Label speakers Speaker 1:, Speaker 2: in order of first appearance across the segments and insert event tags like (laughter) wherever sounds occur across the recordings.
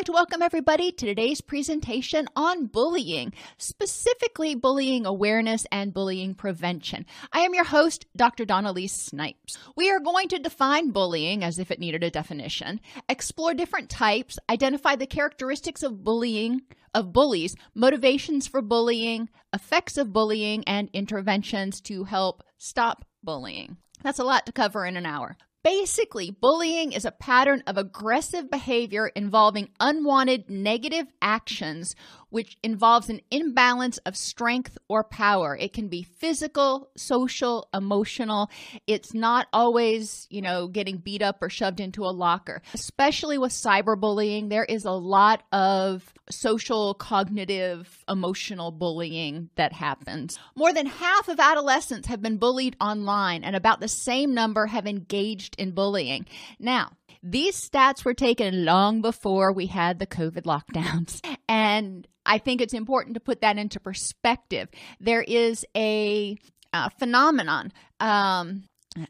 Speaker 1: like to welcome everybody to today's presentation on bullying, specifically bullying awareness and bullying prevention. I am your host, Dr. Dawn-Elise Snipes. We are going to define bullying as if it needed a definition, explore different types, identify the characteristics of bullying, of bullies, motivations for bullying, effects of bullying, and interventions to help stop bullying. That's a lot to cover in an hour. Basically, bullying is a pattern of aggressive behavior involving unwanted negative actions which involves an imbalance of strength or power. It can be physical, social, emotional. It's not always, you know, getting beat up or shoved into a locker. Especially with cyberbullying, there is a lot of social, cognitive, emotional bullying that happens. More than half of adolescents have been bullied online, and about the same number have engaged in bullying. Now, these stats were taken long before we had the COVID lockdowns. (laughs) And I think it's important to put that into perspective. There is a uh, phenomenon um,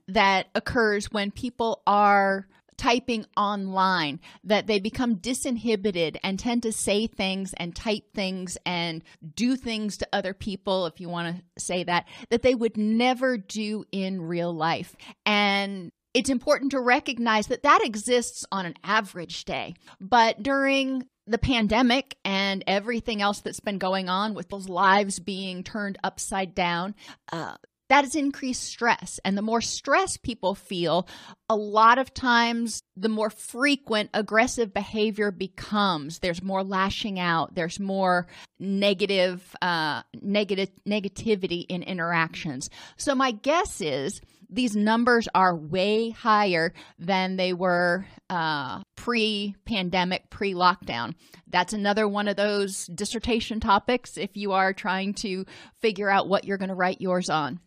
Speaker 1: that occurs when people are typing online that they become disinhibited and tend to say things and type things and do things to other people if you want to say that that they would never do in real life and it's important to recognize that that exists on an average day. But during the pandemic and everything else that's been going on with those lives being turned upside down, uh, that has increased stress. And the more stress people feel, a lot of times the more frequent aggressive behavior becomes. There's more lashing out. There's more negative, uh, negative negativity in interactions. So my guess is these numbers are way higher than they were uh, pre pandemic, pre lockdown. That's another one of those dissertation topics if you are trying to figure out what you're going to write yours on.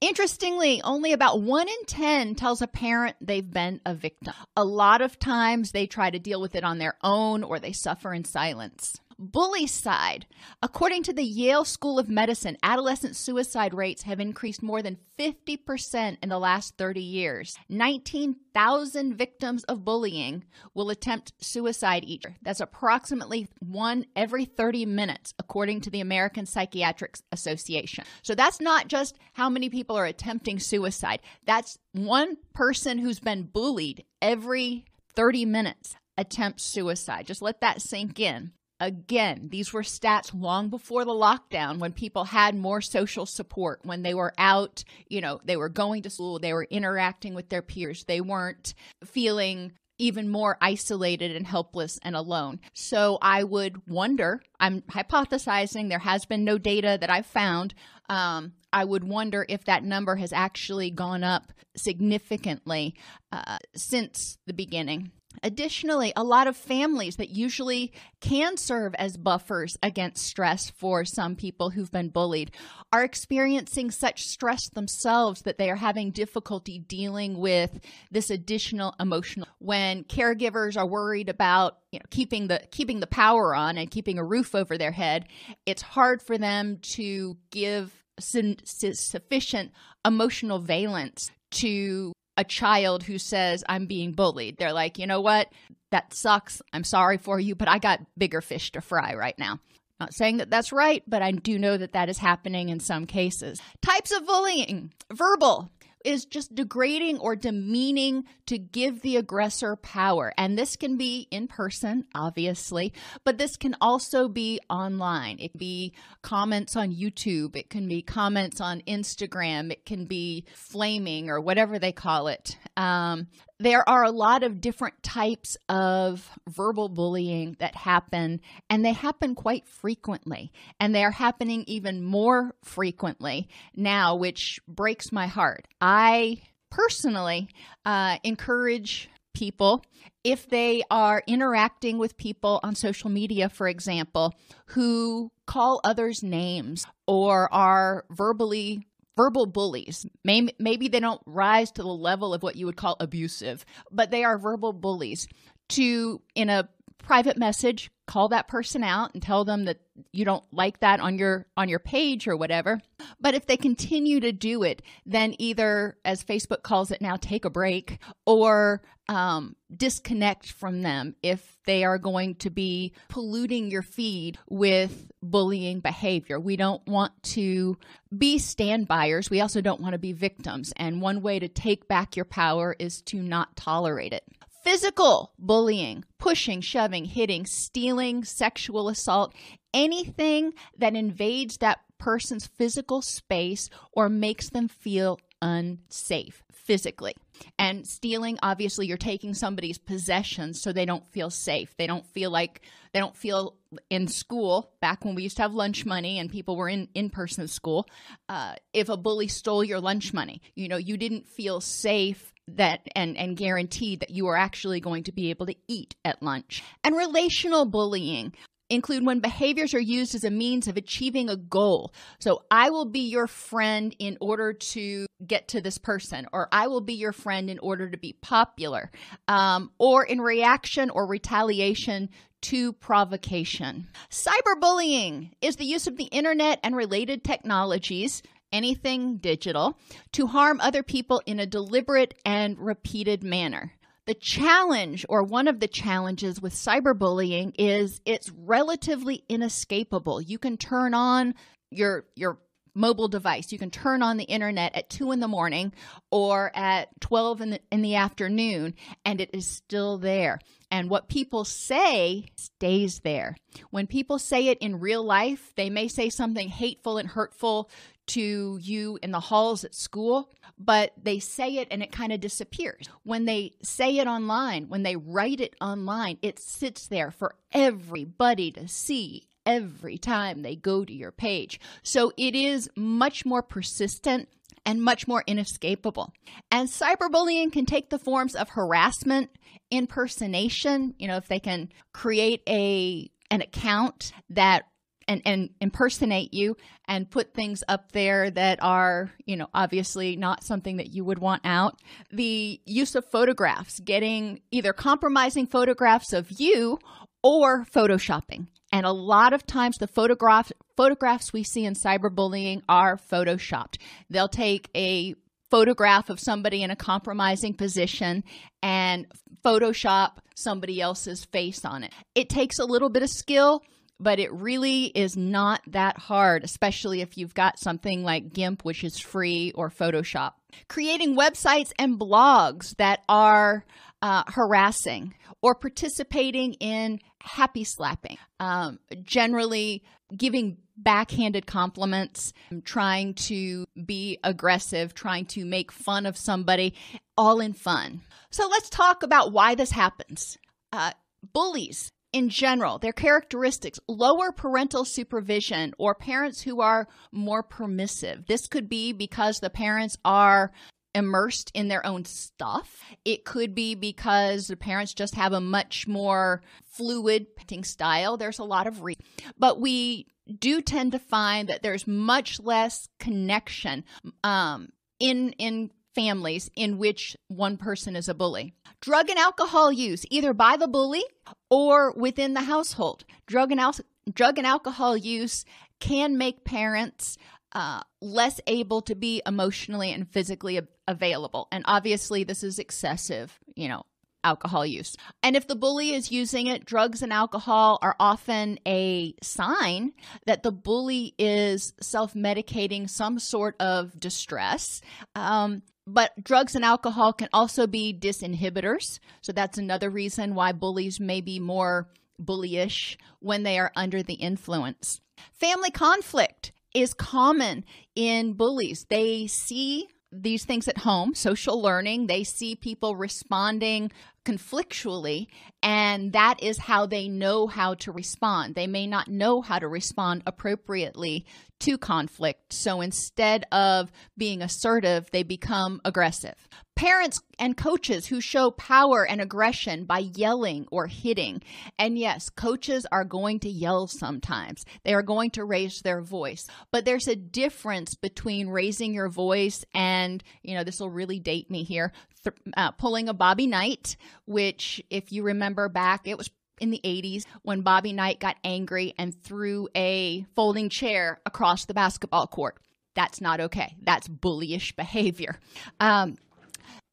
Speaker 1: Interestingly, only about one in 10 tells a parent they've been a victim. A lot of times they try to deal with it on their own or they suffer in silence. Bullycide. According to the Yale School of Medicine, adolescent suicide rates have increased more than 50% in the last 30 years. 19,000 victims of bullying will attempt suicide each year. That's approximately one every 30 minutes, according to the American Psychiatric Association. So that's not just how many people are attempting suicide, that's one person who's been bullied every 30 minutes attempts suicide. Just let that sink in. Again, these were stats long before the lockdown when people had more social support, when they were out, you know, they were going to school, they were interacting with their peers, they weren't feeling even more isolated and helpless and alone. So I would wonder, I'm hypothesizing, there has been no data that I've found. Um, I would wonder if that number has actually gone up significantly uh, since the beginning. Additionally, a lot of families that usually can serve as buffers against stress for some people who've been bullied are experiencing such stress themselves that they are having difficulty dealing with this additional emotional. When caregivers are worried about you know keeping the keeping the power on and keeping a roof over their head it's hard for them to give sufficient emotional valence to a child who says, I'm being bullied. They're like, you know what? That sucks. I'm sorry for you, but I got bigger fish to fry right now. Not saying that that's right, but I do know that that is happening in some cases. Types of bullying verbal, is just degrading or demeaning to give the aggressor power. And this can be in person, obviously, but this can also be online. It can be comments on YouTube, it can be comments on Instagram, it can be flaming or whatever they call it. Um, there are a lot of different types of verbal bullying that happen, and they happen quite frequently. And they are happening even more frequently now, which breaks my heart. I personally uh, encourage people if they are interacting with people on social media, for example, who call others names or are verbally verbal bullies. Maybe, maybe they don't rise to the level of what you would call abusive, but they are verbal bullies to, in a private message, call that person out and tell them that you don't like that on your on your page or whatever. But if they continue to do it, then either, as Facebook calls it now, take a break or um, disconnect from them if they are going to be polluting your feed with bullying behavior. We don't want to be standbyers. We also don't want to be victims. And one way to take back your power is to not tolerate it physical bullying, pushing, shoving, hitting, stealing, sexual assault, anything that invades that person's physical space or makes them feel unsafe physically. And stealing, obviously, you're taking somebody's possessions so they don't feel safe. They don't feel like they don't feel in school, back when we used to have lunch money and people were in in person school. Uh, if a bully stole your lunch money, you know, you didn't feel safe that and and guaranteed that you are actually going to be able to eat at lunch. And relational bullying include when behaviors are used as a means of achieving a goal. So I will be your friend in order to get to this person, or I will be your friend in order to be popular, um, or in reaction or retaliation to provocation. Cyberbullying is the use of the internet and related technologies anything digital, to harm other people in a deliberate and repeated manner. The challenge, or one of the challenges with cyberbullying, is it's relatively inescapable. You can turn on your your mobile device. You can turn on the internet at two in the morning or at 12 in the, in the afternoon, and it is still there. And what people say stays there. When people say it in real life, they may say something hateful and hurtful to you in the halls at school, but they say it and it kind of disappears. When they say it online, when they write it online, it sits there for everybody to see every time they go to your page. So it is much more persistent and much more inescapable. And cyberbullying can take the forms of harassment, impersonation, you know, if they can create a an account that and, and impersonate you and put things up there that are, you know, obviously not something that you would want out. The use of photographs, getting either compromising photographs of you or photoshopping. And a lot of times the photograph photographs we see in cyberbullying are photoshopped. They'll take a photograph of somebody in a compromising position and photoshop somebody else's face on it. It takes a little bit of skill but it really is not that hard, especially if you've got something like GIMP, which is free, or Photoshop. Creating websites and blogs that are uh, harassing or participating in happy slapping, um, generally giving backhanded compliments, trying to be aggressive, trying to make fun of somebody, all in fun. So let's talk about why this happens. Uh, bullies in general, their characteristics, lower parental supervision or parents who are more permissive. This could be because the parents are immersed in their own stuff. It could be because the parents just have a much more fluid parenting style. There's a lot of re- but we do tend to find that there's much less connection um, in in families in which one person is a bully. Drug and alcohol use, either by the bully or within the household. Drug and, al- drug and alcohol use can make parents uh, less able to be emotionally and physically available. And obviously, this is excessive, you know, alcohol use. And if the bully is using it, drugs and alcohol are often a sign that the bully is self medicating some sort of distress. Um, but drugs and alcohol can also be disinhibitors. So that's another reason why bullies may be more bullyish when they are under the influence. Family conflict is common in bullies. They see these things at home, social learning, they see people responding conflictually, and that is how they know how to respond. They may not know how to respond appropriately to conflict. So instead of being assertive, they become aggressive. Parents and coaches who show power and aggression by yelling or hitting. And yes, coaches are going to yell sometimes. They are going to raise their voice. But there's a difference between raising your voice and, you know, this will really date me here, th- uh, pulling a Bobby Knight, which, if you remember back, it was in the 80s when Bobby Knight got angry and threw a folding chair across the basketball court. That's not okay. That's bullyish behavior. Um,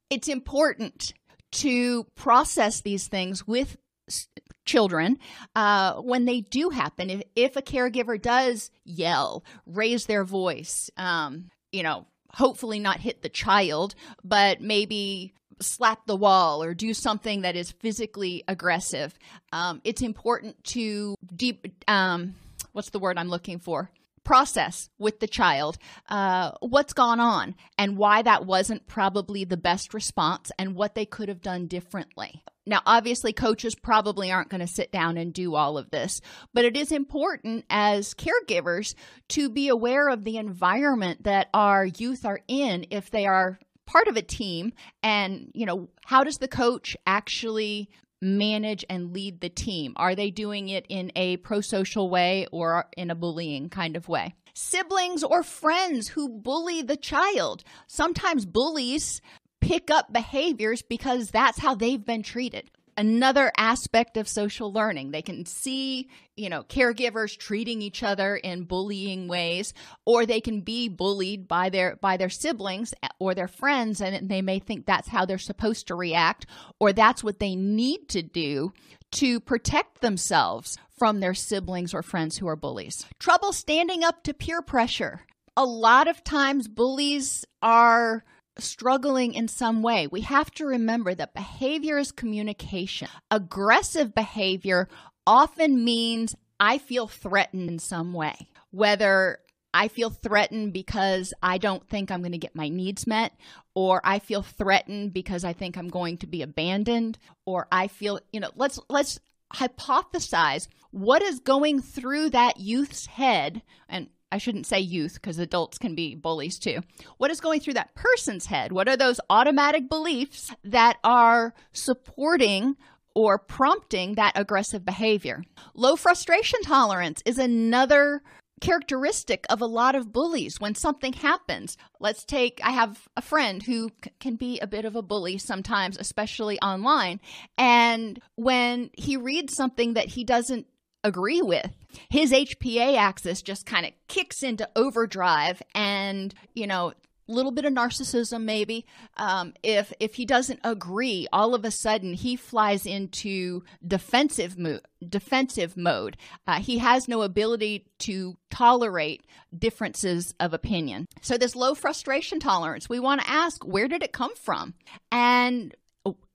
Speaker 1: it's important to process these things with children uh, when they do happen. If, if a caregiver does yell, raise their voice, um, you know, hopefully not hit the child, but maybe slap the wall or do something that is physically aggressive. Um, it's important to deep, um, what's the word I'm looking for? Process with the child uh, what's gone on and why that wasn't probably the best response and what they could have done differently. Now, obviously, coaches probably aren't going to sit down and do all of this, but it is important as caregivers to be aware of the environment that our youth are in if they are part of a team and you know how does the coach actually manage and lead the team? Are they doing it in a pro-social way or in a bullying kind of way? Siblings or friends who bully the child. Sometimes bullies pick up behaviors because that's how they've been treated another aspect of social learning. They can see, you know, caregivers treating each other in bullying ways, or they can be bullied by their by their siblings or their friends, and they may think that's how they're supposed to react, or that's what they need to do to protect themselves from their siblings or friends who are bullies. Trouble standing up to peer pressure. A lot of times bullies are struggling in some way, we have to remember that behavior is communication. Aggressive behavior often means I feel threatened in some way, whether I feel threatened because I don't think I'm going to get my needs met, or I feel threatened because I think I'm going to be abandoned, or I feel, you know, let's let's hypothesize what is going through that youth's head and I shouldn't say youth because adults can be bullies too. What is going through that person's head? What are those automatic beliefs that are supporting or prompting that aggressive behavior? Low frustration tolerance is another characteristic of a lot of bullies when something happens. Let's take, I have a friend who c- can be a bit of a bully sometimes, especially online. And when he reads something that he doesn't agree with. His HPA axis just kind of kicks into overdrive and, you know, a little bit of narcissism maybe. Um, if if he doesn't agree all of a sudden he flies into defensive mo- defensive mode. Uh, he has no ability to tolerate differences of opinion. So this low frustration tolerance we want to ask where did it come from? And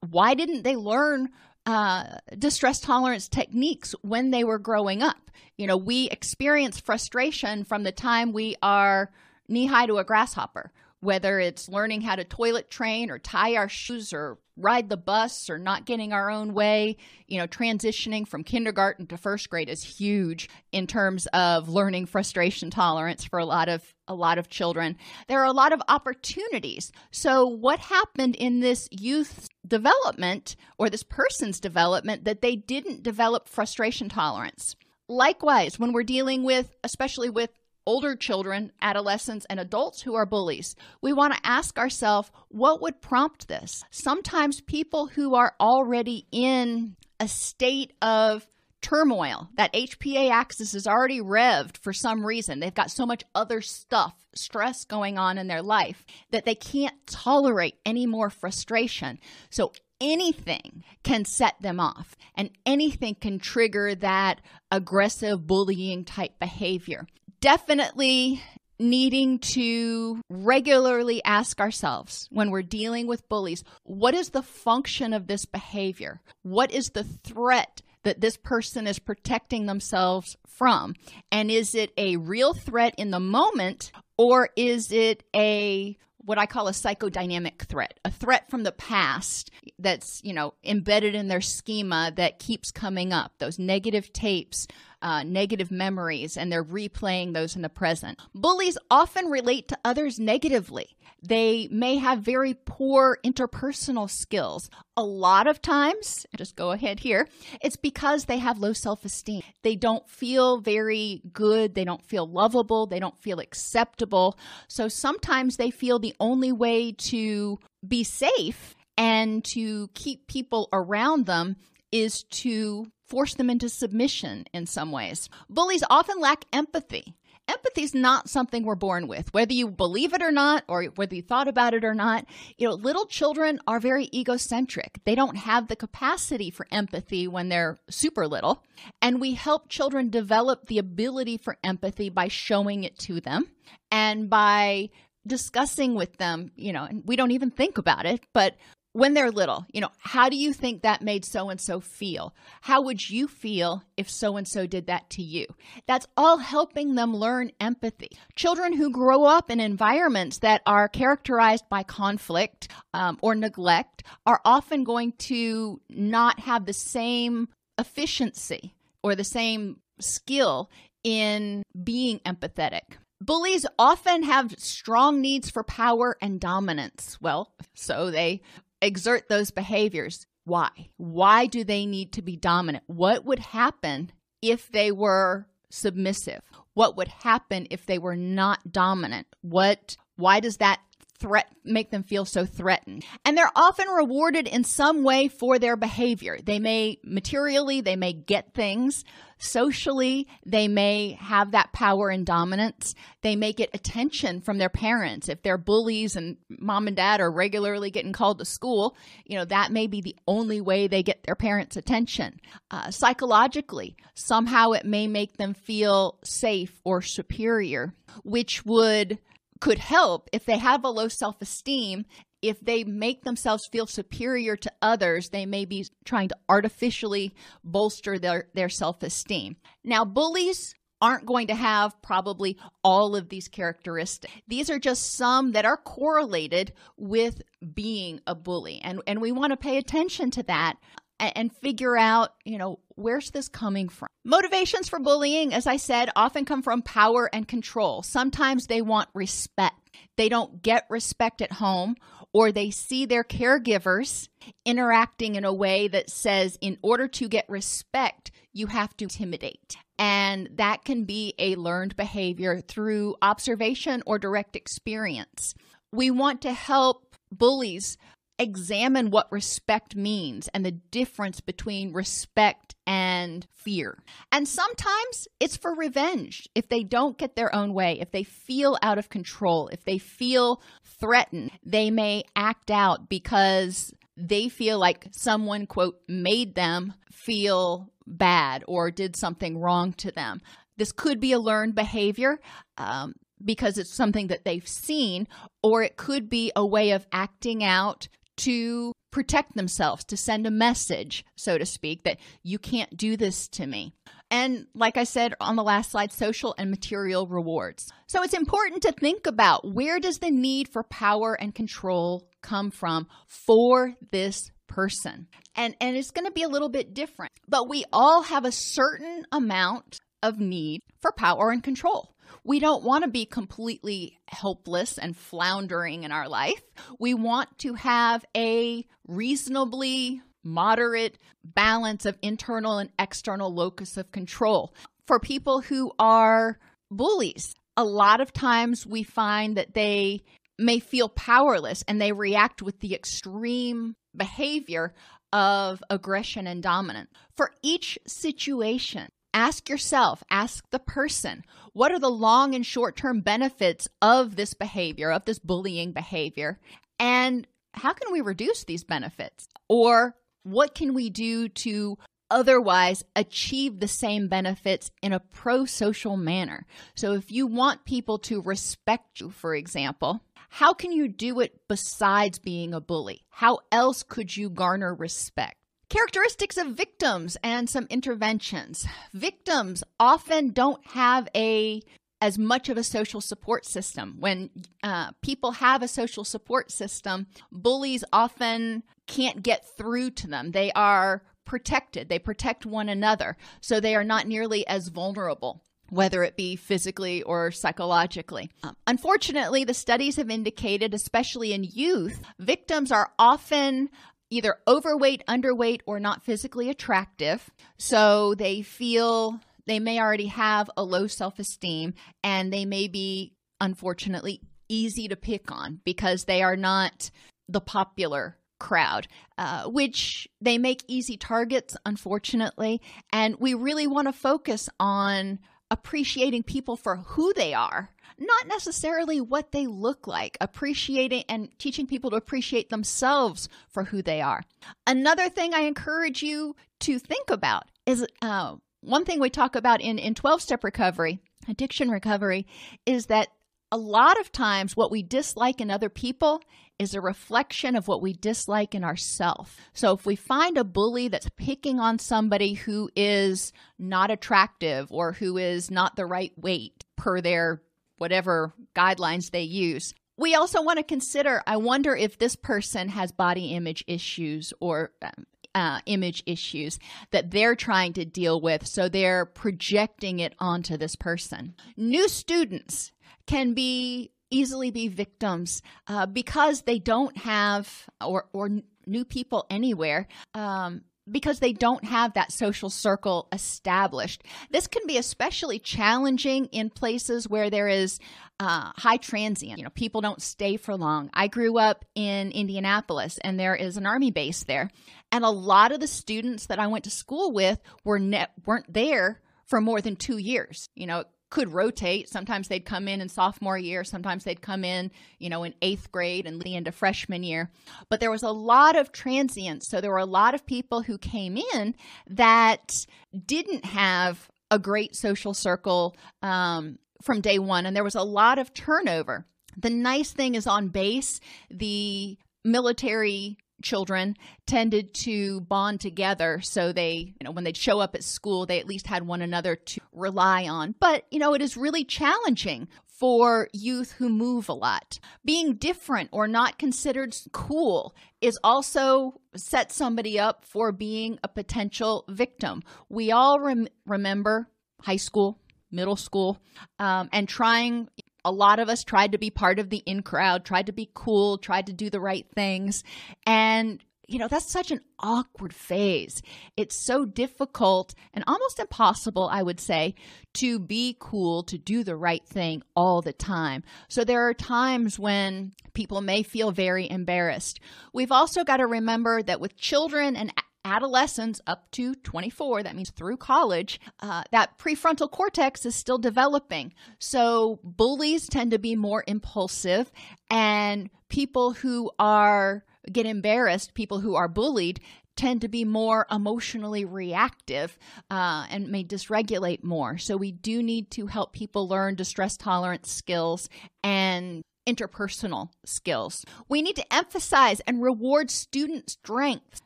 Speaker 1: why didn't they learn uh, distress tolerance techniques when they were growing up. You know, we experience frustration from the time we are knee high to a grasshopper, whether it's learning how to toilet train or tie our shoes or ride the bus or not getting our own way. You know, transitioning from kindergarten to first grade is huge in terms of learning frustration tolerance for a lot of a lot of children. There are a lot of opportunities. So what happened in this youth development or this person's development that they didn't develop frustration tolerance? Likewise, when we're dealing with especially with older children, adolescents, and adults who are bullies. We want to ask ourselves what would prompt this? Sometimes people who are already in a state of turmoil, that HPA axis is already revved for some reason. They've got so much other stuff, stress going on in their life that they can't tolerate any more frustration. So anything can set them off and anything can trigger that aggressive bullying type behavior definitely needing to regularly ask ourselves when we're dealing with bullies what is the function of this behavior? What is the threat that this person is protecting themselves from? And is it a real threat in the moment or is it a what I call a psychodynamic threat, a threat from the past that's, you know, embedded in their schema that keeps coming up, those negative tapes, uh, negative memories, and they're replaying those in the present. Bullies often relate to others negatively. They may have very poor interpersonal skills. A lot of times, just go ahead here, it's because they have low self esteem. They don't feel very good. They don't feel lovable. They don't feel acceptable. So sometimes they feel the only way to be safe and to keep people around them is to force them into submission in some ways. Bullies often lack empathy. Empathy is not something we're born with, whether you believe it or not, or whether you thought about it or not. You know, little children are very egocentric. They don't have the capacity for empathy when they're super little. And we help children develop the ability for empathy by showing it to them and by discussing with them, you know, and we don't even think about it, but when they're little, you know, how do you think that made so and so feel? How would you feel if so and so did that to you? That's all helping them learn empathy. Children who grow up in environments that are characterized by conflict um, or neglect are often going to not have the same efficiency or the same skill in being empathetic. Bullies often have strong needs for power and dominance. Well, so they exert those behaviors. Why? Why do they need to be dominant? What would happen if they were submissive? What would happen if they were not dominant? What why does that threat make them feel so threatened. And they're often rewarded in some way for their behavior. They may materially they may get things. Socially they may have that power and dominance. They may get attention from their parents. If they're bullies and mom and dad are regularly getting called to school you know that may be the only way they get their parents attention. Uh, psychologically somehow it may make them feel safe or superior which would could help if they have a low self esteem. If they make themselves feel superior to others, they may be trying to artificially bolster their, their self esteem. Now, bullies aren't going to have probably all of these characteristics. These are just some that are correlated with being a bully. And, and we want to pay attention to that and figure out, you know, where's this coming from? Motivations for bullying, as I said, often come from power and control. Sometimes they want respect. They don't get respect at home, or they see their caregivers interacting in a way that says, in order to get respect, you have to intimidate. And that can be a learned behavior through observation or direct experience. We want to help bullies examine what respect means and the difference between respect and fear. And sometimes it's for revenge. If they don't get their own way, if they feel out of control, if they feel threatened, they may act out because they feel like someone, quote, made them feel bad or did something wrong to them. This could be a learned behavior. Um, because it's something that they've seen, or it could be a way of acting out to protect themselves, to send a message, so to speak, that you can't do this to me. And like I said on the last slide, social and material rewards. So it's important to think about where does the need for power and control come from for this person? And and it's going to be a little bit different. But we all have a certain amount of need for power and control. We don't want to be completely helpless and floundering in our life. We want to have a reasonably moderate balance of internal and external locus of control. For people who are bullies, a lot of times we find that they may feel powerless and they react with the extreme behavior of aggression and dominance. For each situation, ask yourself, ask the person, what are the long and short term benefits of this behavior, of this bullying behavior? And how can we reduce these benefits? Or what can we do to otherwise achieve the same benefits in a pro social manner? So, if you want people to respect you, for example, how can you do it besides being a bully? How else could you garner respect? Characteristics of victims and some interventions. Victims often don't have a as much of a social support system. When uh, people have a social support system, bullies often can't get through to them. They are protected, they protect one another, so they are not nearly as vulnerable. Whether it be physically or psychologically. Um, unfortunately, the studies have indicated, especially in youth, victims are often either overweight, underweight, or not physically attractive. So they feel they may already have a low self esteem and they may be, unfortunately, easy to pick on because they are not the popular crowd, uh, which they make easy targets, unfortunately. And we really want to focus on appreciating people for who they are, not necessarily what they look like, appreciating and teaching people to appreciate themselves for who they are. Another thing I encourage you to think about is uh, one thing we talk about in, in 12 step recovery, addiction recovery, is that a lot of times what we dislike in other people is a reflection of what we dislike in ourselves. So if we find a bully that's picking on somebody who is not attractive or who is not the right weight per their whatever guidelines they use, we also want to consider I wonder if this person has body image issues or um, uh, image issues that they're trying to deal with. So they're projecting it onto this person. New students can be easily be victims uh, because they don't have or or new people anywhere um, because they don't have that social circle established. This can be especially challenging in places where there is uh, high transient. You know, people don't stay for long. I grew up in Indianapolis, and there is an army base there, and a lot of the students that I went to school with were ne- weren't there for more than two years. You know, could rotate. Sometimes they'd come in in sophomore year, sometimes they'd come in, you know, in eighth grade and lead into freshman year. But there was a lot of transients. So there were a lot of people who came in that didn't have a great social circle um, from day one, and there was a lot of turnover. The nice thing is on base, the military children tended to bond together so they you know when they'd show up at school they at least had one another to rely on. But you know it is really challenging for youth who move a lot. Being different or not considered cool is also set somebody up for being a potential victim. We all rem- remember high school middle school um, and trying a lot of us tried to be part of the in crowd, tried to be cool, tried to do the right things. And, you know, that's such an awkward phase. It's so difficult and almost impossible, I would say, to be cool, to do the right thing all the time. So there are times when people may feel very embarrassed. We've also got to remember that with children and adolescents up to 24, that means through college, uh, that prefrontal cortex is still developing. So bullies tend to be more impulsive, and people who are get embarrassed, people who are bullied, tend to be more emotionally reactive uh, and may dysregulate more. So, we do need to help people learn distress tolerance skills and interpersonal skills. We need to emphasize and reward student strengths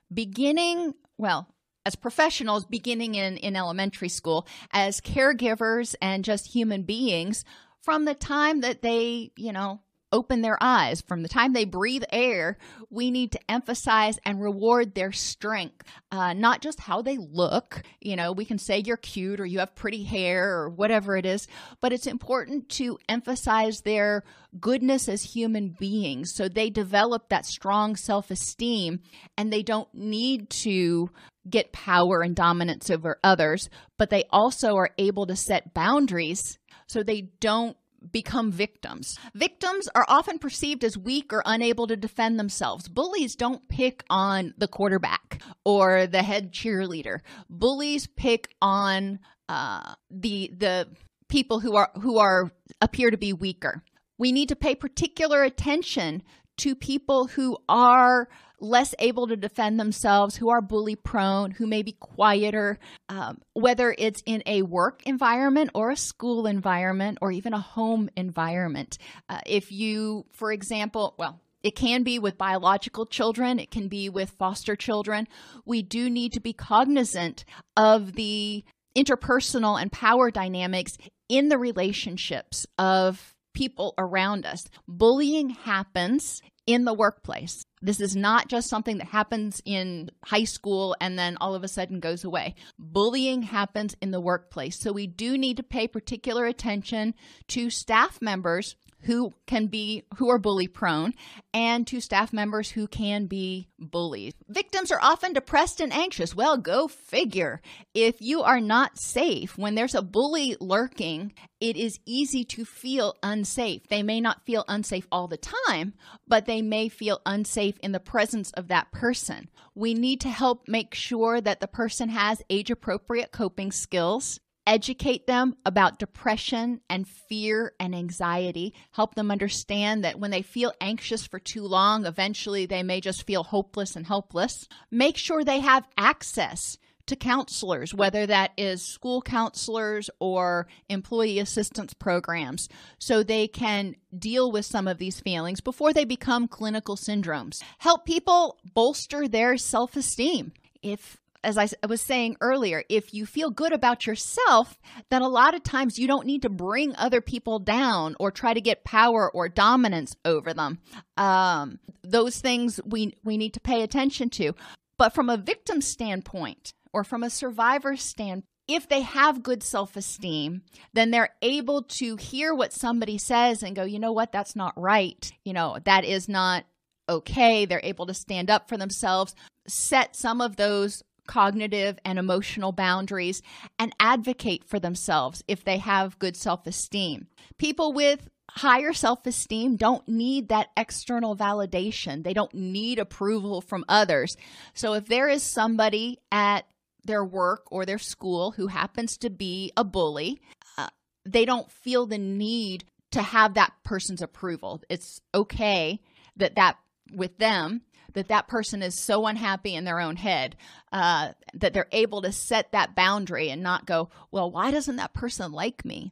Speaker 1: beginning, well, as professionals beginning in, in elementary school, as caregivers and just human beings from the time that they, you know, open their eyes. From the time they breathe air, we need to emphasize and reward their strength, uh, not just how they look. You know, we can say you're cute or you have pretty hair or whatever it is, but it's important to emphasize their goodness as human beings so they develop that strong self esteem and they don't need to get power and dominance over others, but they also are able to set boundaries so they don't become victims. Victims are often perceived as weak or unable to defend themselves. Bullies don't pick on the quarterback or the head cheerleader. Bullies pick on uh, the the people who are who are appear to be weaker. We need to pay particular attention to people who are less able to defend themselves, who are bully prone, who may be quieter, um, whether it's in a work environment or a school environment or even a home environment. Uh, if you, for example, well, it can be with biological children, it can be with foster children. We do need to be cognizant of the interpersonal and power dynamics in the relationships of people around us. Bullying happens in the workplace. This is not just something that happens in high school and then all of a sudden goes away. Bullying happens in the workplace. So we do need to pay particular attention to staff members who can be who are bully prone and to staff members who can be bullied. Victims are often depressed and anxious. Well, go figure. If you are not safe when there's a bully lurking, it is easy to feel unsafe. They may not feel unsafe all the time, but they may feel unsafe in the presence of that person. We need to help make sure that the person has age appropriate coping skills educate them about depression and fear and anxiety, help them understand that when they feel anxious for too long, eventually they may just feel hopeless and helpless. Make sure they have access to counselors, whether that is school counselors or employee assistance programs, so they can deal with some of these feelings before they become clinical syndromes. Help people bolster their self esteem. If as I was saying earlier, if you feel good about yourself, then a lot of times you don't need to bring other people down or try to get power or dominance over them. Um, those things we we need to pay attention to. But from a victim standpoint or from a survivor standpoint, if they have good self esteem, then they're able to hear what somebody says and go, you know what, that's not right. You know, that is not okay. They're able to stand up for themselves, set some of those cognitive and emotional boundaries and advocate for themselves if they have good self esteem. People with higher self esteem don't need that external validation, they don't need approval from others. So if there is somebody at their work or their school who happens to be a bully, uh, they don't feel the need to have that person's approval. It's okay that that with them that that person is so unhappy in their own head uh, that they're able to set that boundary and not go, well, why doesn't that person like me?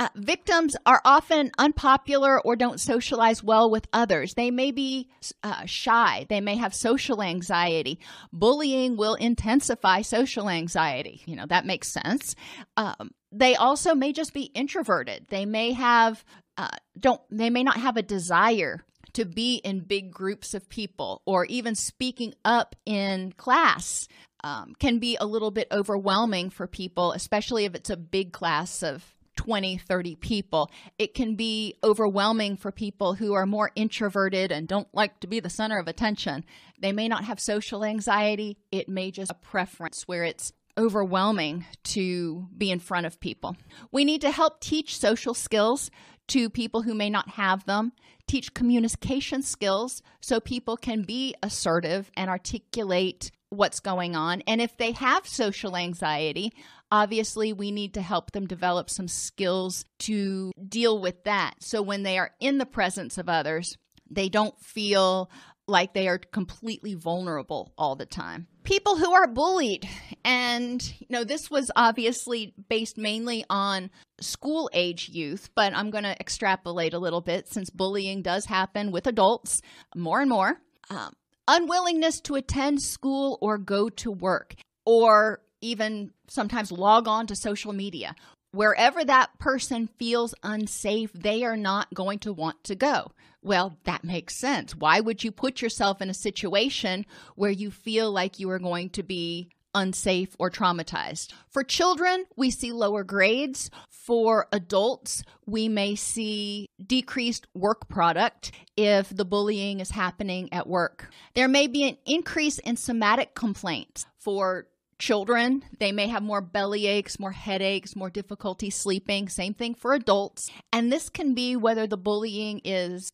Speaker 1: Uh, victims are often unpopular or don't socialize well with others. They may be uh, shy. They may have social anxiety. Bullying will intensify social anxiety. You know, that makes sense. Um, they also may just be introverted. They may have, uh, don't, they may not have a desire to be in big groups of people or even speaking up in class um, can be a little bit overwhelming for people, especially if it's a big class of 20, 30 people. It can be overwhelming for people who are more introverted and don't like to be the center of attention. They may not have social anxiety, it may just a preference where it's overwhelming to be in front of people. We need to help teach social skills to people who may not have them, teach communication skills so people can be assertive and articulate what's going on. And if they have social anxiety, obviously we need to help them develop some skills to deal with that. So when they are in the presence of others, they don't feel like they are completely vulnerable all the time. People who are bullied, and you know, this was obviously based mainly on school age youth, but I'm going to extrapolate a little bit since bullying does happen with adults more and more. Um, unwillingness to attend school or go to work, or even sometimes log on to social media. Wherever that person feels unsafe, they are not going to want to go. Well, that makes sense. Why would you put yourself in a situation where you feel like you are going to be unsafe or traumatized? For children, we see lower grades. For adults, we may see decreased work product if the bullying is happening at work. There may be an increase in somatic complaints. For children, they may have more belly aches, more headaches, more difficulty sleeping. Same thing for adults. And this can be whether the bullying is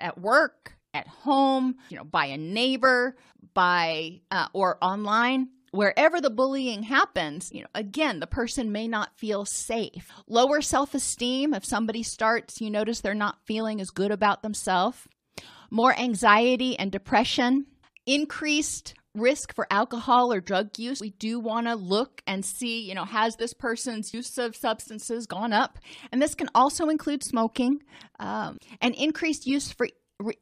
Speaker 1: at work, at home, you know, by a neighbor, by uh, or online wherever the bullying happens, you know, again, the person may not feel safe. Lower self esteem, if somebody starts, you notice they're not feeling as good about themselves. More anxiety and depression. Increased risk for alcohol or drug use. We do want to look and see, you know, has this person's use of substances gone up? And this can also include smoking um, and increased use for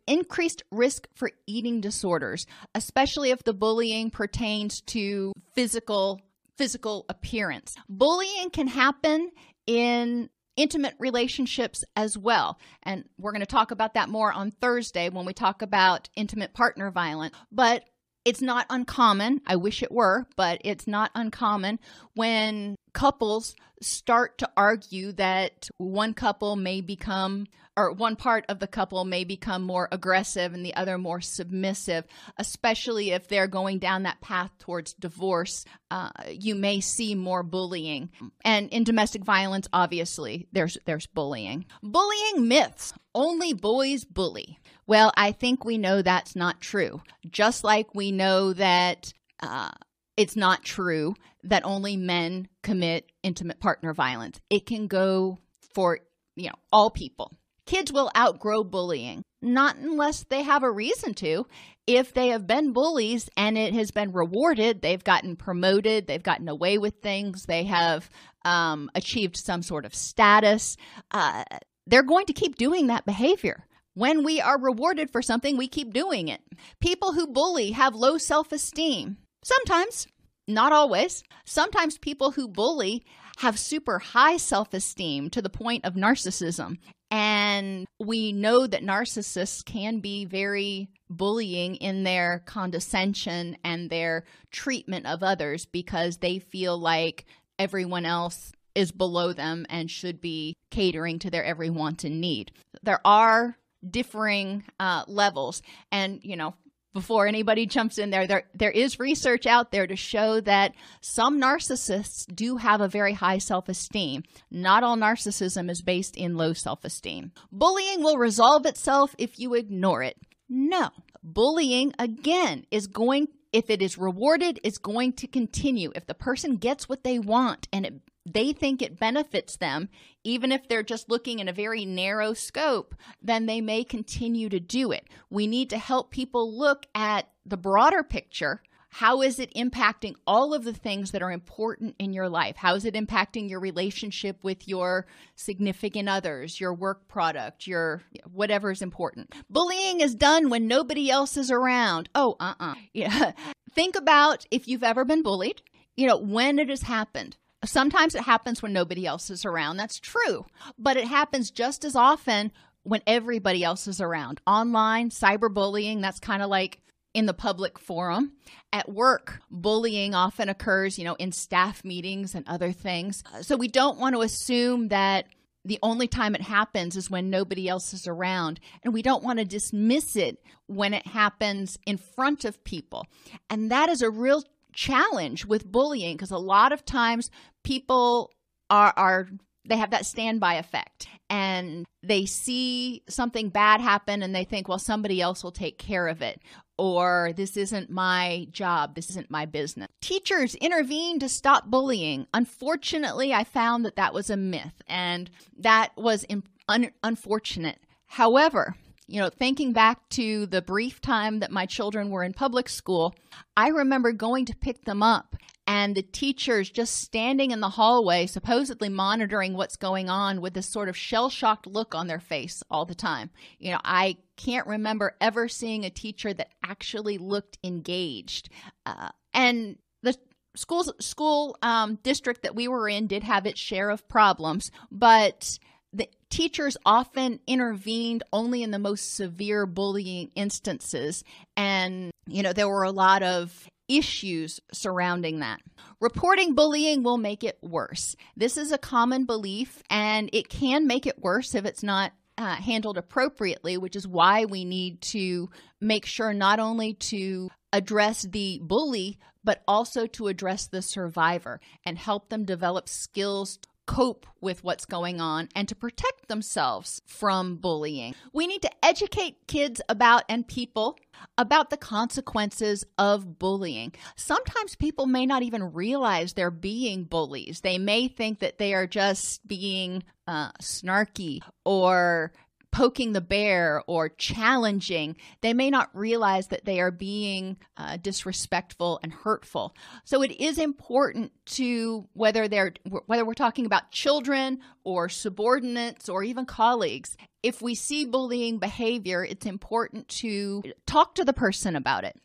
Speaker 1: increased risk for eating disorders, especially if the bullying pertains to physical physical appearance. Bullying can happen in intimate relationships as well. And we're going to talk about that more on Thursday when we talk about intimate partner violence. But it's not uncommon. I wish it were, but it's not uncommon when couples start to argue that one couple may become or one part of the couple may become more aggressive and the other more submissive, especially if they're going down that path towards divorce. Uh, you may see more bullying, and in domestic violence, obviously, there's there's bullying. Bullying myths: only boys bully. Well, I think we know that's not true. Just like we know that. Uh, it's not true that only men commit intimate partner violence. It can go for, you know, all people. Kids will outgrow bullying, not unless they have a reason to. If they have been bullies and it has been rewarded, they've gotten promoted, they've gotten away with things, they have um, achieved some sort of status, uh, they're going to keep doing that behavior. When we are rewarded for something, we keep doing it. People who bully have low self esteem. Sometimes, not always. Sometimes people who bully have super high self esteem to the point of narcissism. And we know that narcissists can be very bullying in their condescension and their treatment of others because they feel like everyone else is below them and should be catering to their every want and need. There are differing uh, levels. And, you know, before anybody jumps in there, there there is research out there to show that some narcissists do have a very high self-esteem. Not all narcissism is based in low self-esteem. Bullying will resolve itself if you ignore it. No. Bullying again is going if it is rewarded, it's going to continue. If the person gets what they want and it they think it benefits them, even if they're just looking in a very narrow scope, then they may continue to do it. We need to help people look at the broader picture. How is it impacting all of the things that are important in your life? How is it impacting your relationship with your significant others, your work product, your whatever is important? Bullying is done when nobody else is around. Oh, uh uh-uh. uh. (laughs) Yeah. Think about if you've ever been bullied, you know, when it has happened Sometimes it happens when nobody else is around. That's true. But it happens just as often when everybody else is around. Online, cyberbullying, that's kind of like in the public forum. At work, bullying often occurs, you know, in staff meetings and other things. So we don't want to assume that the only time it happens is when nobody else is around. And we don't want to dismiss it when it happens in front of people. And that is a real challenge with bullying because a lot of times people are are they have that standby effect and they see something bad happen and they think well somebody else will take care of it or this isn't my job. This isn't my business. Teachers intervene to stop bullying. Unfortunately i found that that was a myth and that was un- unfortunate. However you know, thinking back to the brief time that my children were in public school, I remember going to pick them up and the teachers just standing in the hallway, supposedly monitoring what's going on with this sort of shell shocked look on their face all the time. You know, I can't remember ever seeing a teacher that actually looked engaged. Uh, and the school school um, district that we were in did have its share of problems, but the teachers often intervened only in the most severe bullying instances. And you know there were a lot of issues surrounding that. Reporting bullying will make it worse. This is a common belief and it can make it worse if it's not uh, handled appropriately which is why we need to make sure not only to address the bully but also to address the survivor and help them develop skills cope with what's going on and to protect themselves from bullying. We need to educate kids about and people about the consequences of bullying. Sometimes people may not even realize they're being bullies. They may think that they are just being uh, snarky or poking the bear or challenging, they may not realize that they are being uh, disrespectful and hurtful. So it is important to whether they're whether we're talking about children or subordinates or even colleagues. If we see bullying behavior, it's important to talk to the person about it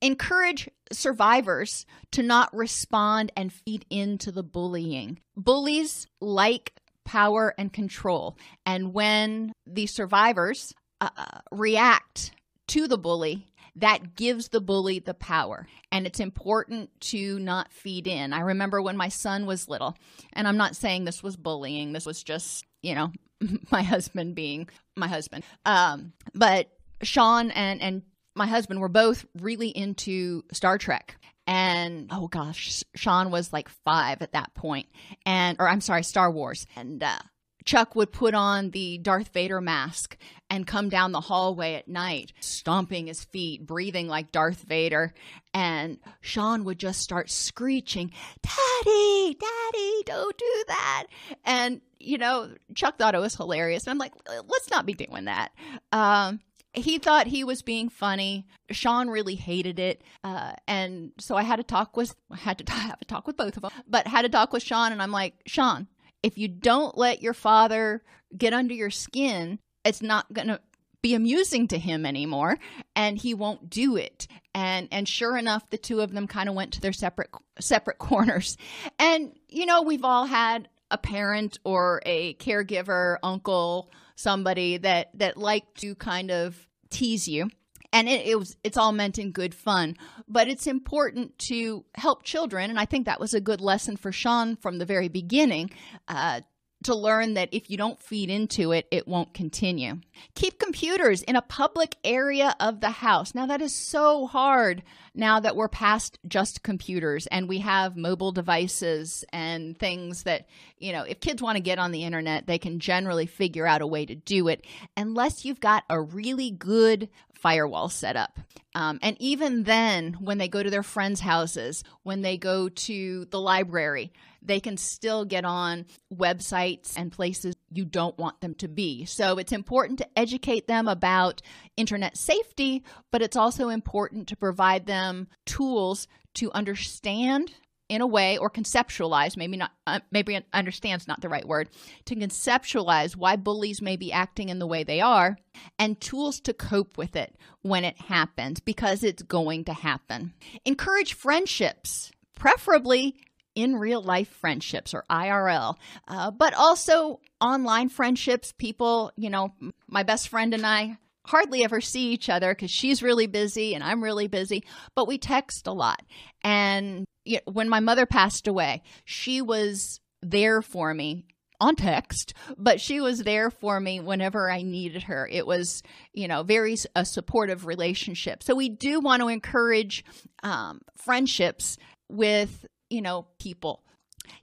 Speaker 1: encourage survivors to not respond and feed into the bullying. Bullies like power and control. And when the survivors uh, uh, react to the bully, that gives the bully the power. And it's important to not feed in. I remember when my son was little, and I'm not saying this was bullying, this was just, you know, (laughs) my husband being my husband. Um, but Sean and and my husband were both really into Star Trek. And oh gosh, Sean was like five at that point, and or I'm sorry, Star Wars. And uh, Chuck would put on the Darth Vader mask and come down the hallway at night, stomping his feet, breathing like Darth Vader. And Sean would just start screeching, Daddy, Daddy, don't do that. And, you know, Chuck thought it was hilarious. And I'm like, let's not be doing that. Um, he thought he was being funny. Sean really hated it, uh, and so I had to talk with I had to (laughs) have a talk with both of them, but had to talk with Sean, and I'm like, Sean, if you don't let your father get under your skin, it's not gonna be amusing to him anymore, and he won't do it. And and sure enough, the two of them kind of went to their separate separate (laughs) corners. And you know, we've all had a parent or a caregiver, uncle, somebody that that like to kind of tease you. And it, it, was it's all meant in good fun. But it's important to help children. And i think that was a good lesson for sean from the very beginning uh, to learn that if you don't feed into it, it won't continue. Keep computers in a public area of the house. Now, that is so hard now that we're past just computers and we have mobile devices and things that, you know, if kids want to get on the internet, they can generally figure out a way to do it unless you've got a really good firewall set up. Um, and even then, when they go to their friends' houses, when they go to the library, they can still get on websites and places you don't want them to be. So it's important to educate them about internet safety, but it's also important to provide them tools to understand in a way or conceptualize maybe not uh, maybe understands not the right word to conceptualize why bullies may be acting in the way they are and tools to cope with it when it happens because it's going to happen encourage friendships preferably in real life friendships or IRL, uh, but also online friendships. People, you know, my best friend and I hardly ever see each other because she's really busy and I'm really busy, but we text a lot. And you know, when my mother passed away, she was there for me on text, but she was there for me whenever I needed her. It was, you know, very a supportive relationship. So we do want to encourage um, friendships with you know, people.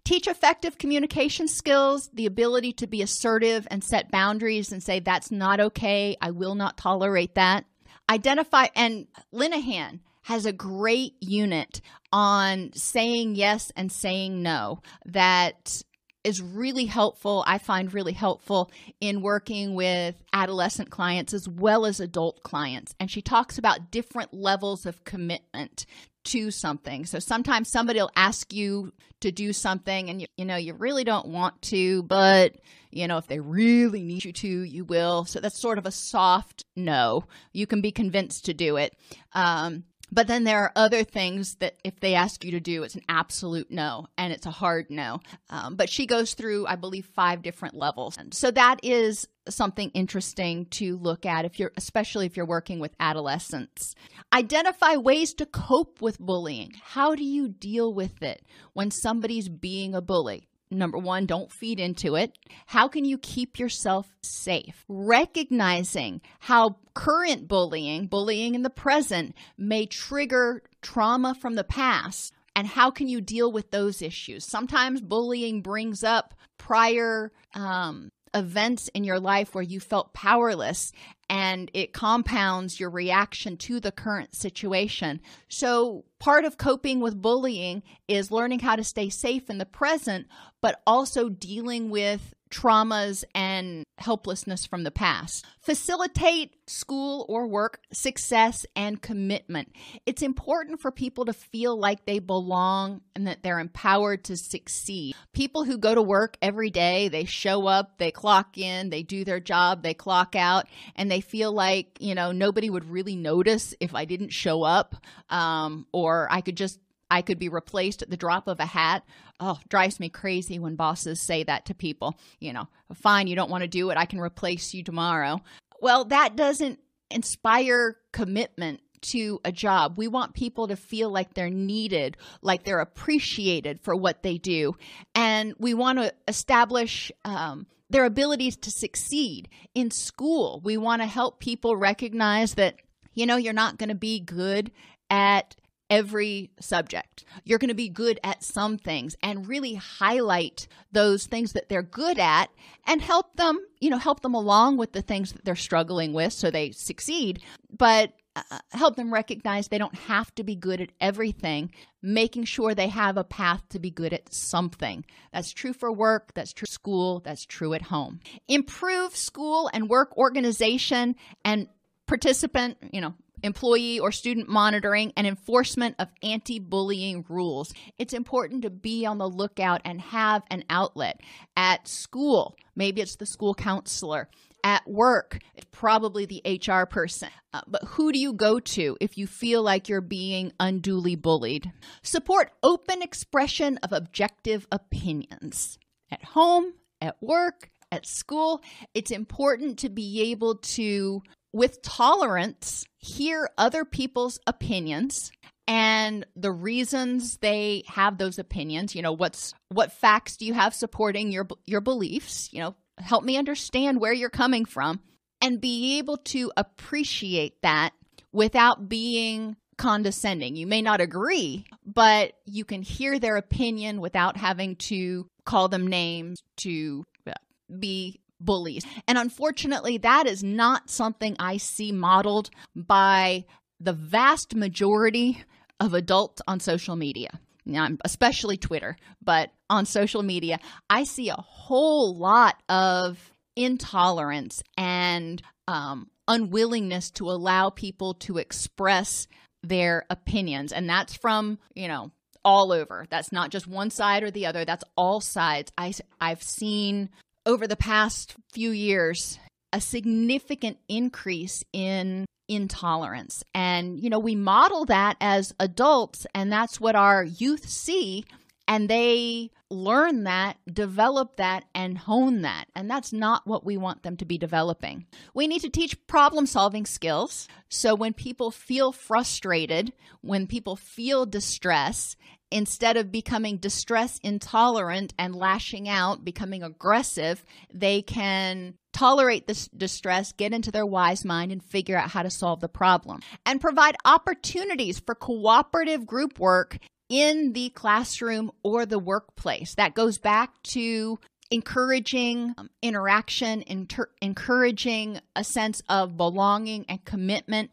Speaker 1: Teach effective communication skills, the ability to be assertive and set boundaries and say, that's not okay. I will not tolerate that. Identify, and Linehan has a great unit on saying yes and saying no that is really helpful. I find really helpful in working with adolescent clients as well as adult clients. And she talks about different levels of commitment to something. So sometimes somebody will ask you to do something and you, you know you really don't want to, but you know if they really need you to, you will. So that's sort of a soft no. You can be convinced to do it. Um, but then there are other things that if they ask you to do, it's an absolute no and it's a hard no. Um, but she goes through, I believe, five different levels. And so that is something interesting to look at if you're especially if you're working with adolescents. Identify ways to cope with bullying. How do you deal with it when somebody's being a bully? Number one, don't feed into it. How can you keep yourself safe? Recognizing how current bullying, bullying in the present, may trigger trauma from the past. And how can you deal with those issues? Sometimes bullying brings up prior um, events in your life where you felt powerless and it compounds your reaction to the current situation. So, part of coping with bullying is learning how to stay safe in the present, but also dealing with traumas and helplessness from the past. Facilitate school or work success and commitment. It's important for people to feel like they belong and that they're empowered to succeed. People who go to work every day, they show up, they clock in, they do their job, they clock out, and they feel like, you know, nobody would really notice if I didn't show up um, or I could just I could be replaced at the drop of a hat. Oh, drives me crazy when bosses say that to people. You know, fine, you don't want to do it. I can replace you tomorrow. Well, that doesn't inspire commitment to a job. We want people to feel like they're needed, like they're appreciated for what they do. And we want to establish um, their abilities to succeed in school. We want to help people recognize that, you know, you're not going to be good at every subject. You're going to be good at some things and really highlight those things that they're good at and help them, you know, help them along with the things that they're struggling with so they succeed. But uh, help them recognize they don't have to be good at everything, making sure they have a path to be good at something. That's true for work, that's true school, that's true at home. Improve school and work organization and participant, you know, employee or student monitoring and enforcement of anti bullying rules. It's important to be on the lookout and have an outlet at school. Maybe it's the school counselor at work, it's probably the HR person. Uh, but who do you go to if you feel like you're being unduly bullied? Support open expression of objective opinions. At home, at work, at school, it's important to be able to, with tolerance, hear other people's opinions and the reasons they have those opinions you know what's what facts do you have supporting your your beliefs you know help me understand where you're coming from, and be able to appreciate that without being condescending. You may not agree, but you can hear their opinion without having to call them names, to uh, be bullies. And unfortunately, that is not something I see modeled by the vast majority of adults on social media. Especially Twitter, but on social media, I see a whole lot of intolerance and um, unwillingness to allow people to express their opinions. And that's from, you know, all over. That's not just one side or the other, that's all sides. I, I've seen over the past few years a significant increase in intolerance. And, you know, we model that as adults, and that's what our youth see. And they learn that, develop that, and hone that. And that's not what we want them to be developing. We need to teach problem solving skills. So when people feel frustrated, when people feel distress, instead of becoming distress intolerant and lashing out, becoming aggressive, they can tolerate this distress, get into their wise mind, and figure out how to solve the problem. And provide opportunities for cooperative group work in the classroom or the workplace. That goes back to encouraging um, interaction, inter- encouraging a sense of belonging and commitment.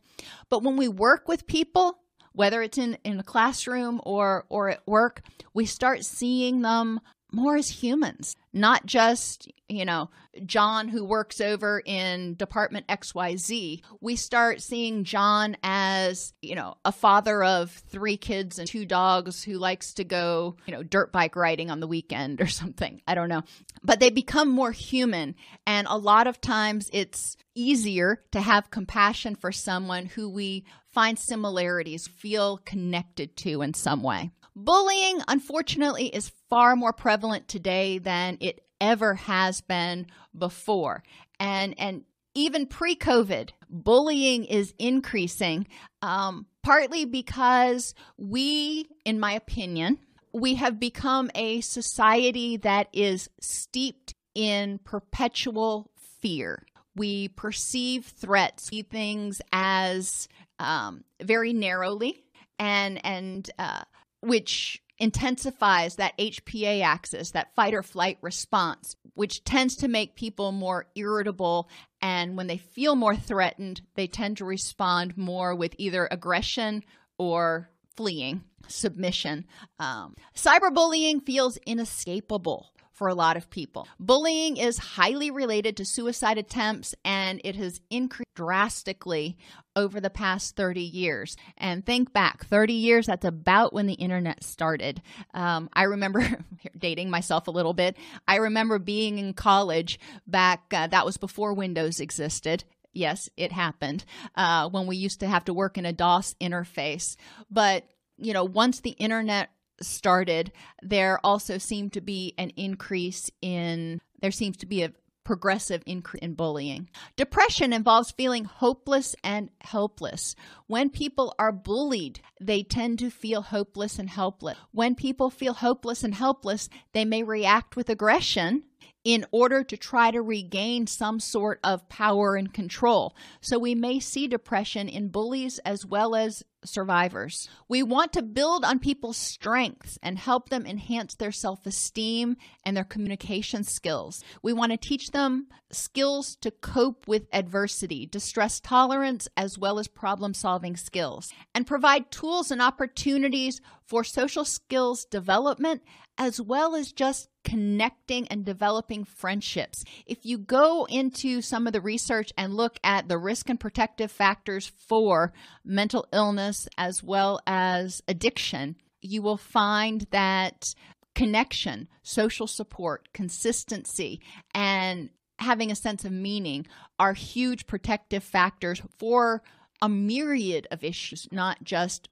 Speaker 1: But when we work with people, whether it's in, in a classroom or, or at work, we start seeing them more as humans, not just, you know, John who works over in department XYZ. We start seeing John as, you know, a father of three kids and two dogs who likes to go, you know, dirt bike riding on the weekend or (laughs) something. I don't know. But they become more human. And a lot of times it's easier to have compassion for someone who we find similarities, feel connected to in some way. Bullying, unfortunately, is far more prevalent today than it ever has been before. And, and even pre COVID, bullying is increasing, um, partly because we, in my opinion, we have become a society that is steeped in perpetual fear. We perceive threats, see things as um, very narrowly, and and uh, which intensifies that HPA axis, that fight or flight response, which tends to make people more irritable. And when they feel more threatened, they tend to respond more with either aggression or fleeing, submission. Um, cyberbullying feels inescapable for a lot of people. Bullying is highly related to suicide attempts and it has increased drastically over the past 30 years. And think back 30 years, that's about when the internet started. Um, I remember (laughs) dating myself a little bit. I remember being in college back, uh, that was before Windows existed yes, it happened uh, when we used to have to work in a DOS interface. But, you know, once the internet started, there also seemed to be an increase in, there seems to be a progressive increase in bullying. Depression involves feeling hopeless and helpless. When people are bullied, they tend to feel hopeless and helpless. When people feel hopeless and helpless, they may react with aggression in order to try to regain some sort of power and control. So we may see depression in bullies as well as survivors. We want to build on people's strengths and help them enhance their self esteem and their communication skills. We want to teach them skills to cope with adversity, distress tolerance, as well as problem solving skills, and provide tools and opportunities for social skills development as well as just connecting and developing friendships. If you go into some of the research and look at the risk and protective factors for mental illness as well as addiction, you will find that connection, social support, consistency, and having a sense of meaning are huge protective factors for a myriad of issues, not just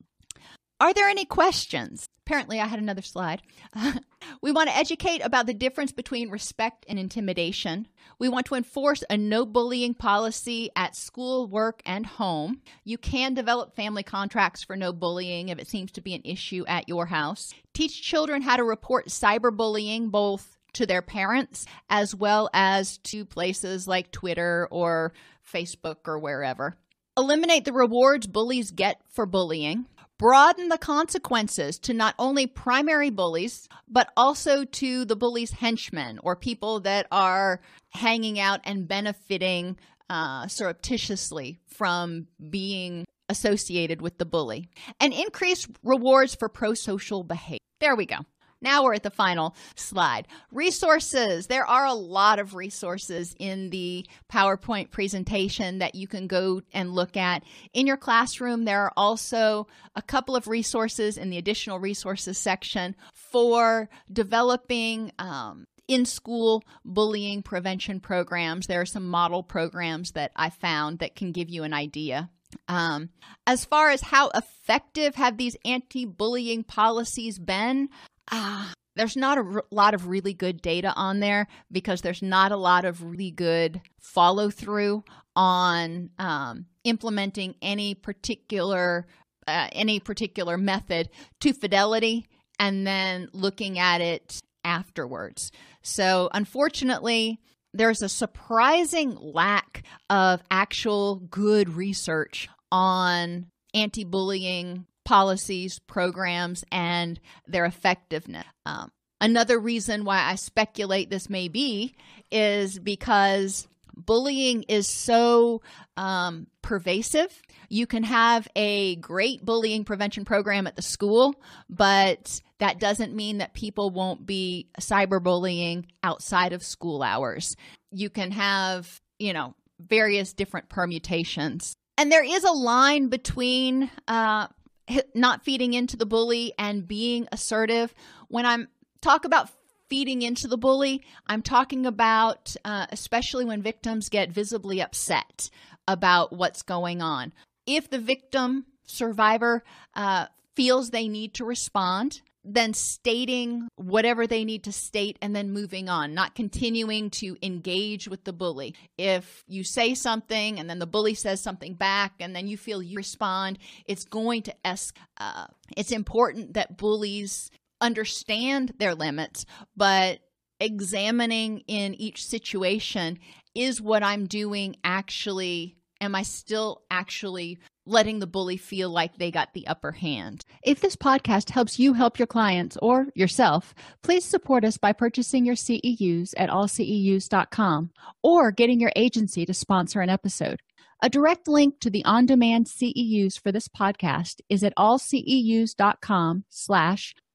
Speaker 1: are there any questions? Apparently, I had another slide. (laughs) we want to educate about the difference between respect and intimidation. We want to enforce a no bullying policy at school, work, and home. You can develop family contracts for no bullying if it seems to be an issue at your house. Teach children how to report cyberbullying, both to their parents as well as to places like Twitter or Facebook or wherever. Eliminate the rewards bullies get for bullying broaden the consequences to not only primary bullies, but also to the bully's henchmen or people that are hanging out and benefiting uh, surreptitiously from being associated with the bully, and increase rewards for pro social behavior. There we go. Now we're at the final slide. Resources. There are a lot of resources in the PowerPoint presentation that you can go and look at. In your classroom, there are also a couple of resources in the additional resources section for developing um, in school bullying prevention programs. There are some model programs that I found that can give you an idea. Um, as far as how effective have these anti bullying policies been, uh, there's not a r- lot of really good data on there because there's not a lot of really good follow through on um, implementing any particular uh, any particular method to fidelity and then looking at it afterwards. So unfortunately, there's a surprising lack of actual good research on anti bullying policies, programs, and their effectiveness. Um, another reason why I speculate this may be is because bullying is so um, pervasive. You can have a great bullying prevention program at the school, but that doesn't mean that people won't be cyberbullying outside of school hours. You can have, you know, various different permutations. And there is a line between uh, not feeding into the bully and being assertive. When I'm talk about feeding into the bully, I'm talking about uh, especially when victims get visibly upset about what's going on. If the victim survivor uh, feels they need to respond, then stating whatever they need to state and then moving on, not continuing to engage with the bully. If you say something and then the bully says something back and then you feel you respond, it's going to escalate. Uh, it's important that bullies understand their limits, but examining in each situation is what I'm doing actually am I still actually letting the bully feel like they got the upper hand? If this podcast helps you help your clients or yourself, please support us by purchasing your CEUs at allceus.com or getting your agency to sponsor an episode. A direct link to the on-demand CEUs for this podcast is at allceus.com slash